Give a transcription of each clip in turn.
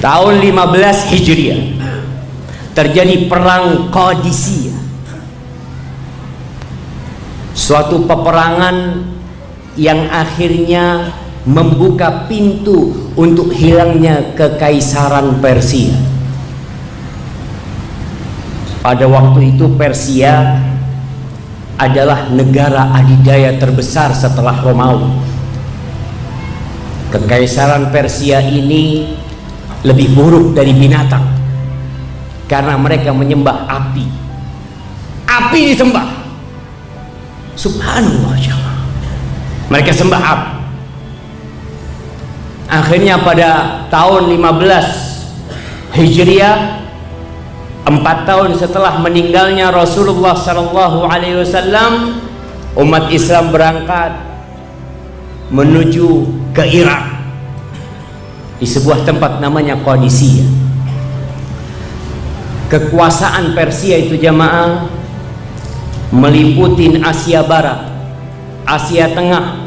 tahun 15 Hijriah. Terjadi perang Qadisiyah. Suatu peperangan yang akhirnya membuka pintu untuk hilangnya kekaisaran Persia. Pada waktu itu Persia adalah negara adidaya terbesar setelah Romawi. Kekaisaran Persia ini lebih buruk dari binatang. Karena mereka menyembah api. Api disembah. Subhanallah mereka sembah api. Akhirnya pada tahun 15 Hijriah empat tahun setelah meninggalnya Rasulullah Sallallahu Alaihi Wasallam umat Islam berangkat menuju ke Irak di sebuah tempat namanya Qadisiyah. Kekuasaan Persia itu jamaah meliputi Asia Barat Asia Tengah.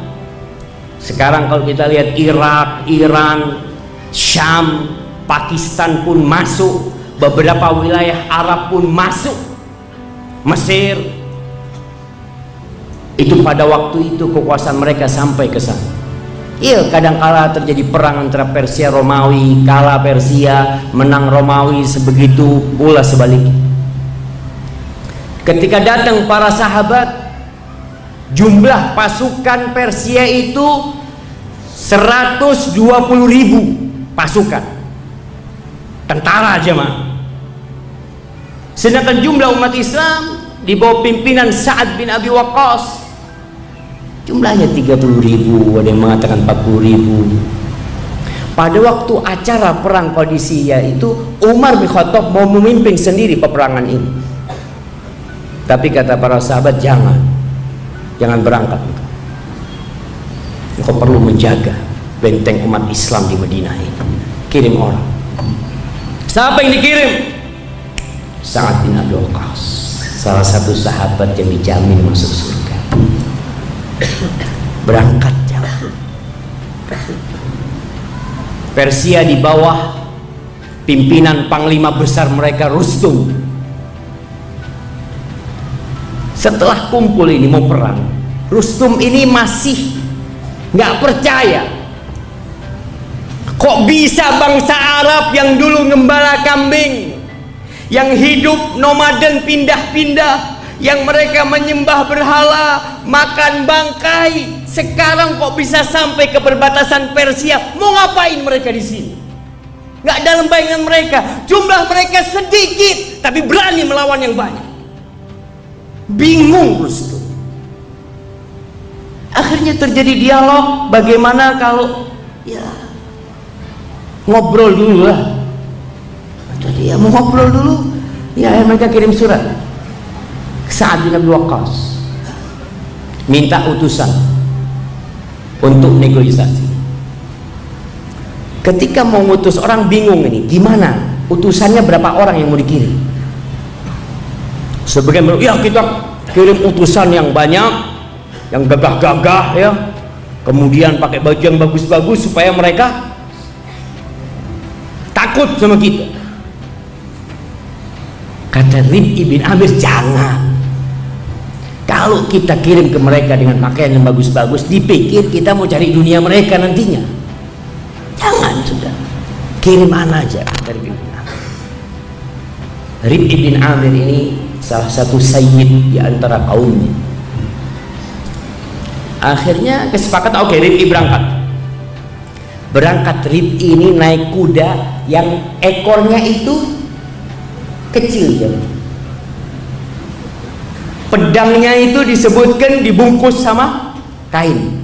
Sekarang kalau kita lihat Irak, Iran, Syam, Pakistan pun masuk. Beberapa wilayah Arab pun masuk. Mesir. Itu pada waktu itu kekuasaan mereka sampai ke sana Iya kadang kala terjadi perang antara Persia Romawi kalah Persia menang Romawi sebegitu pula sebaliknya. Ketika datang para sahabat jumlah pasukan Persia itu 120 ribu pasukan. Tentara aja mah sedangkan jumlah umat Islam di bawah pimpinan Sa'ad bin Abi Waqqas jumlahnya 30 ribu ada yang mengatakan 40 ribu. Pada waktu acara perang Qadisiyah itu Umar bin Khattab mau memimpin sendiri peperangan ini. Tapi kata para sahabat jangan. Jangan berangkat engkau perlu menjaga benteng umat Islam di Madinah ini. Kirim orang. Siapa yang dikirim? Sa'ad bin Waqqas salah satu sahabat yang dijamin masuk surga berangkat jauh. Persia di bawah pimpinan panglima besar mereka Rustum. Setelah kumpul ini mau perang Rustum ini masih nggak percaya. Kok bisa bangsa Arab yang dulu ngembala kambing yang hidup nomaden pindah-pindah yang mereka menyembah berhala, makan bangkai. Sekarang kok bisa sampai ke perbatasan Persia? Mau ngapain mereka di sini? Gak dalam bayangan mereka. Jumlah mereka sedikit, tapi berani melawan yang banyak. Bingung Rustum. Akhirnya terjadi dialog. Bagaimana kalau ya ngobrol dulu lah. Jadi ya mau ngobrol dulu. Ya mereka kirim surat Sa'ad bin Abi Waqqas minta utusan untuk negosiasi. Ketika mau ngutus orang bingung ini gimana utusannya berapa orang yang mau dikirim? Sebagian bilang ya kita kirim utusan yang banyak yang gagah-gagah ya. Kemudian pakai baju yang bagus-bagus supaya mereka takut sama kita. Kata Rib ibn Amir jangan kalau kita kirim ke mereka dengan pakaian yang bagus-bagus dipikir kita mau cari dunia mereka nantinya. Jangan sudah. Kirim anak aja dari pimpinan Rib ibn Amir ini salah satu sayyid di antara kaumnya. Akhirnya kesepakatan oke okay, Rib berangkat. Berangkat Rib ini naik kuda yang ekornya itu kecil jauh pedangnya itu disebutkan dibungkus sama kain.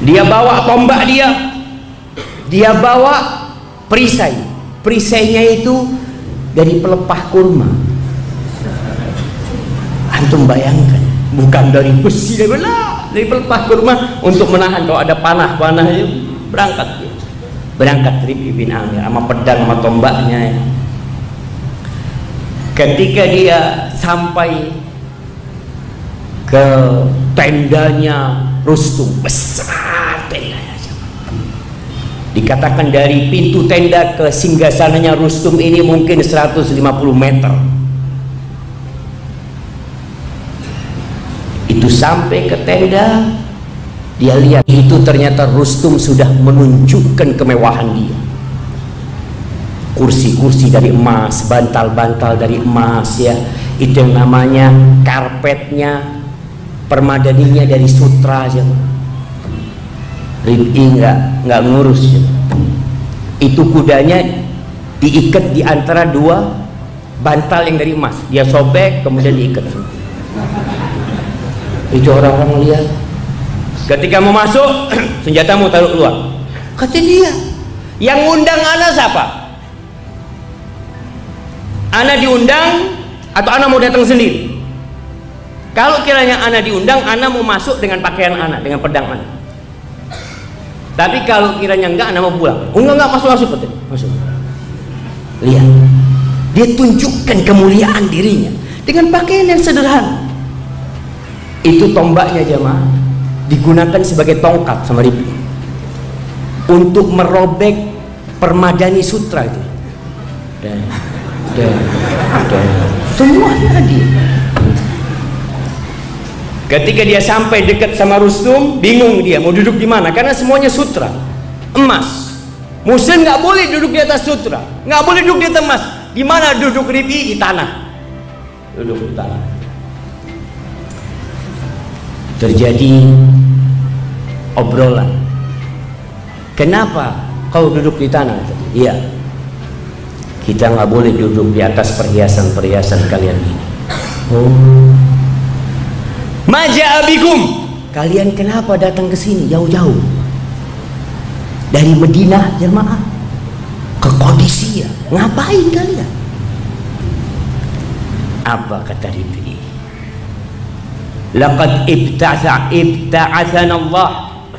Dia bawa tombak dia. Dia bawa perisai. Perisainya itu dari pelepah kurma. Antum bayangkan bukan dari besi dari dari pelepah kurma untuk menahan kalau ada panah-panah itu berangkat berangkat Rib bin Amir sama pedang sama tombaknya. ya ketika dia sampai ke tendanya Rustum besar tendanya Dikatakan dari pintu tenda ke singgasananya Rustum ini mungkin 150 meter. Itu sampai ke tenda, dia lihat itu ternyata Rustum sudah menunjukkan kemewahan dia. Kursi-kursi dari emas, bantal-bantal dari emas ya. Itu yang namanya karpetnya, permadaninya dari sutra aja Rib'i nggak nggak ngurus itu kudanya diikat di antara dua bantal yang dari emas. Dia sobek kemudian diikat. Itu orang-orang lihat. Ketika mau masuk senjatamu taruh keluar. Kata dia yang undang anak siapa anak diundang atau anak mau datang sendiri kalau kiranya anak diundang anak mau masuk dengan pakaian anak dengan pedang anak tapi kalau kiranya enggak, anda mau pulang. Oh enggak enggak masuk masuk betul. Masuk. Lihat. Dia tunjukkan kemuliaan dirinya dengan pakaian yang sederhana. Itu tombaknya jemaah digunakan sebagai tongkat sama Ribi untuk merobek permadani sutra itu. Dan, dan, dan semuanya dia. Ketika dia sampai dekat sama Rustum, bingung dia mau duduk di mana karena semuanya sutra, emas. Muslim nggak boleh duduk di atas sutra, nggak boleh duduk di atas emas. Di mana duduk ribi di tanah, duduk di tanah. Terjadi obrolan. Kenapa kau duduk di tanah? Iya. Kita nggak boleh duduk di atas perhiasan-perhiasan kalian ini. Oh. Maja abikum. Kalian kenapa datang ke sini jauh-jauh? Dari Medina jemaah ke Qadisiyah. Ngapain kalian? Apa kata Rib'i? Laqad ibta'atha ibta'athana Allah.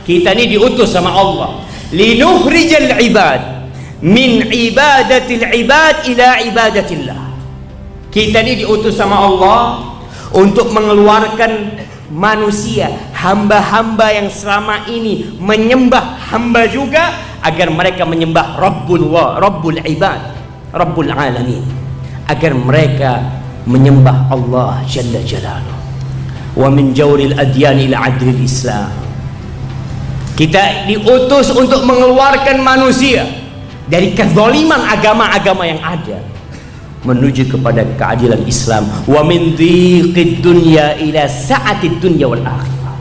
Kita ini diutus sama Allah linukhrijal ibad min ibadatil ibad ila ibadatillah. Kita ini diutus sama Allah untuk mengeluarkan manusia hamba-hamba yang selama ini menyembah hamba juga agar mereka menyembah Rabbul wa Rabbul ibad Rabbul alamin. Agar mereka menyembah Allah Jalla Jalaluh. Wa min jawril adyan ila adlil Islam. Kita diutus untuk mengeluarkan manusia dari kezaliman agama-agama yang ada menuju kepada keadilan Islam. Wa min dhiqid dunya ila sa'atid dunya wal akhirah.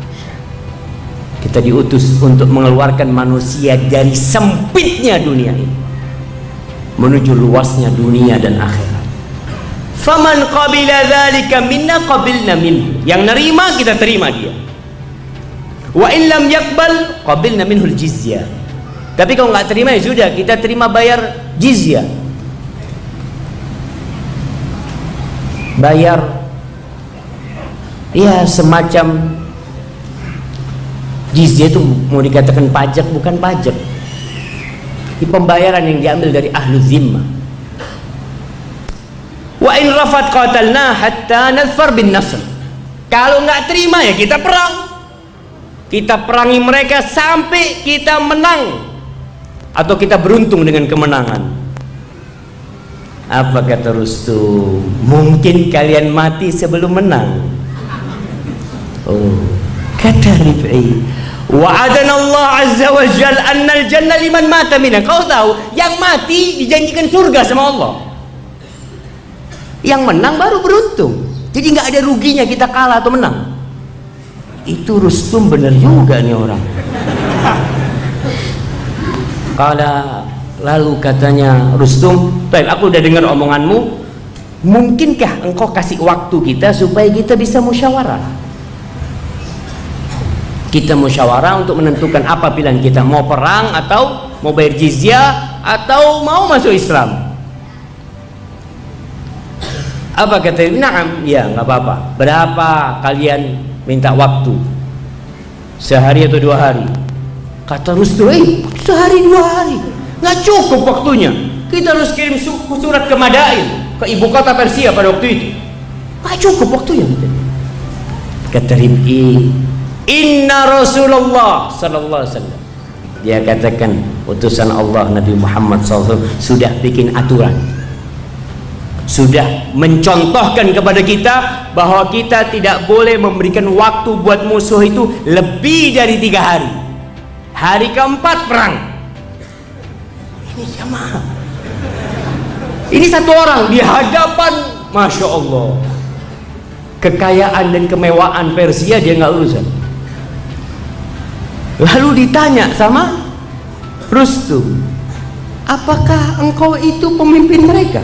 Kita diutus untuk mengeluarkan manusia dari sempitnya dunia ini menuju luasnya dunia dan akhirat. Faman qabila dzalika minna qabilna minhu. Yang nerima kita terima dia. Wa in lam yaqbal qabilna minhu jizyah tapi kalau nggak terima ya sudah kita terima bayar jizyah bayar. Ya semacam jizya itu mau dikatakan pajak bukan pajak. Di pembayaran yang diambil dari ahlu zimmah wa in rafat qatalna hatta nadfar bin nasr. Kalau nggak terima ya kita perang. Kita perangi mereka sampai kita menang atau kita beruntung dengan kemenangan apa kata Rustum? Mungkin kalian mati sebelum menang. Oh, kata Rif'i. Wa'adana Allah Azza wa Jal anna al-jannah liman mata minna. Kau tahu, yang mati dijanjikan surga sama Allah. Yang menang baru beruntung. Jadi nggak ada ruginya kita kalah atau menang. Itu Rustum bener juga nih orang. Kalau Lalu katanya Rustum, "Baik, aku udah dengar omonganmu. Mungkinkah engkau kasih waktu kita supaya kita bisa musyawarah?" Kita musyawarah untuk menentukan apa pilihan kita, mau perang atau mau bayar jizyah atau mau masuk Islam. Apa kata Naam, ya nggak apa-apa. Berapa kalian minta waktu? Sehari atau dua hari? Kata Rustum, eh, sehari dua hari. Nggak cukup waktunya. Kita harus kirim surat ke Madain ke ibu kota Persia pada waktu itu. Nggak cukup waktunya kata Ribki Inna Rasulullah Sallallahu Alaihi Wasallam. Dia katakan utusan Allah Nabi Muhammad SAW sudah bikin aturan. Sudah mencontohkan kepada kita bahwa kita tidak boleh memberikan waktu buat musuh itu lebih dari tiga hari hari keempat perang. Ini jamaah. Ini satu orang di hadapan Masya Allah. Kekayaan dan kemewahan Persia dia nggak urusan lalu ditanya sama Rustum apakah engkau itu pemimpin mereka?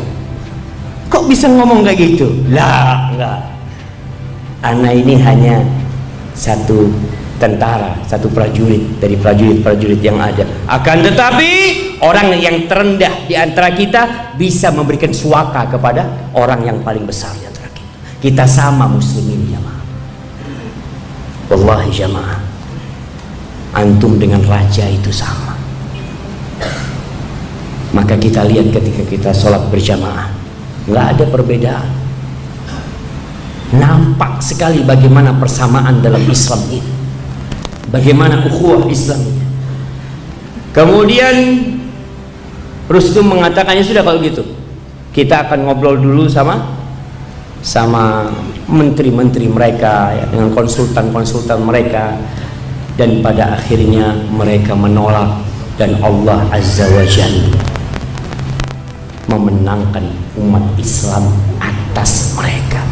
Kok bisa ngomong kayak gitu? Lah enggak. Anak ini hanya satu tentara satu prajurit dari prajurit-prajurit yang ada. Akan tetapi orang yang terendah di antara kita bisa memberikan suaka kepada orang yang paling besar di antara kita. Kita sama muslimin jamaah. Wallahi jamaah antum dengan raja itu sama. Maka kita lihat ketika kita sholat berjamaah nggak ada perbedaan. Nampak sekali bagaimana persamaan dalam Islam ini bagaimana ukhuwah Islam? Kemudian Rustum mengatakannya sudah kalau gitu. Kita akan ngobrol dulu sama sama menteri-menteri mereka ya, dengan konsultan-konsultan mereka. Dan pada akhirnya mereka menolak. Dan Allah Azza wa Jalla memenangkan umat Islam atas mereka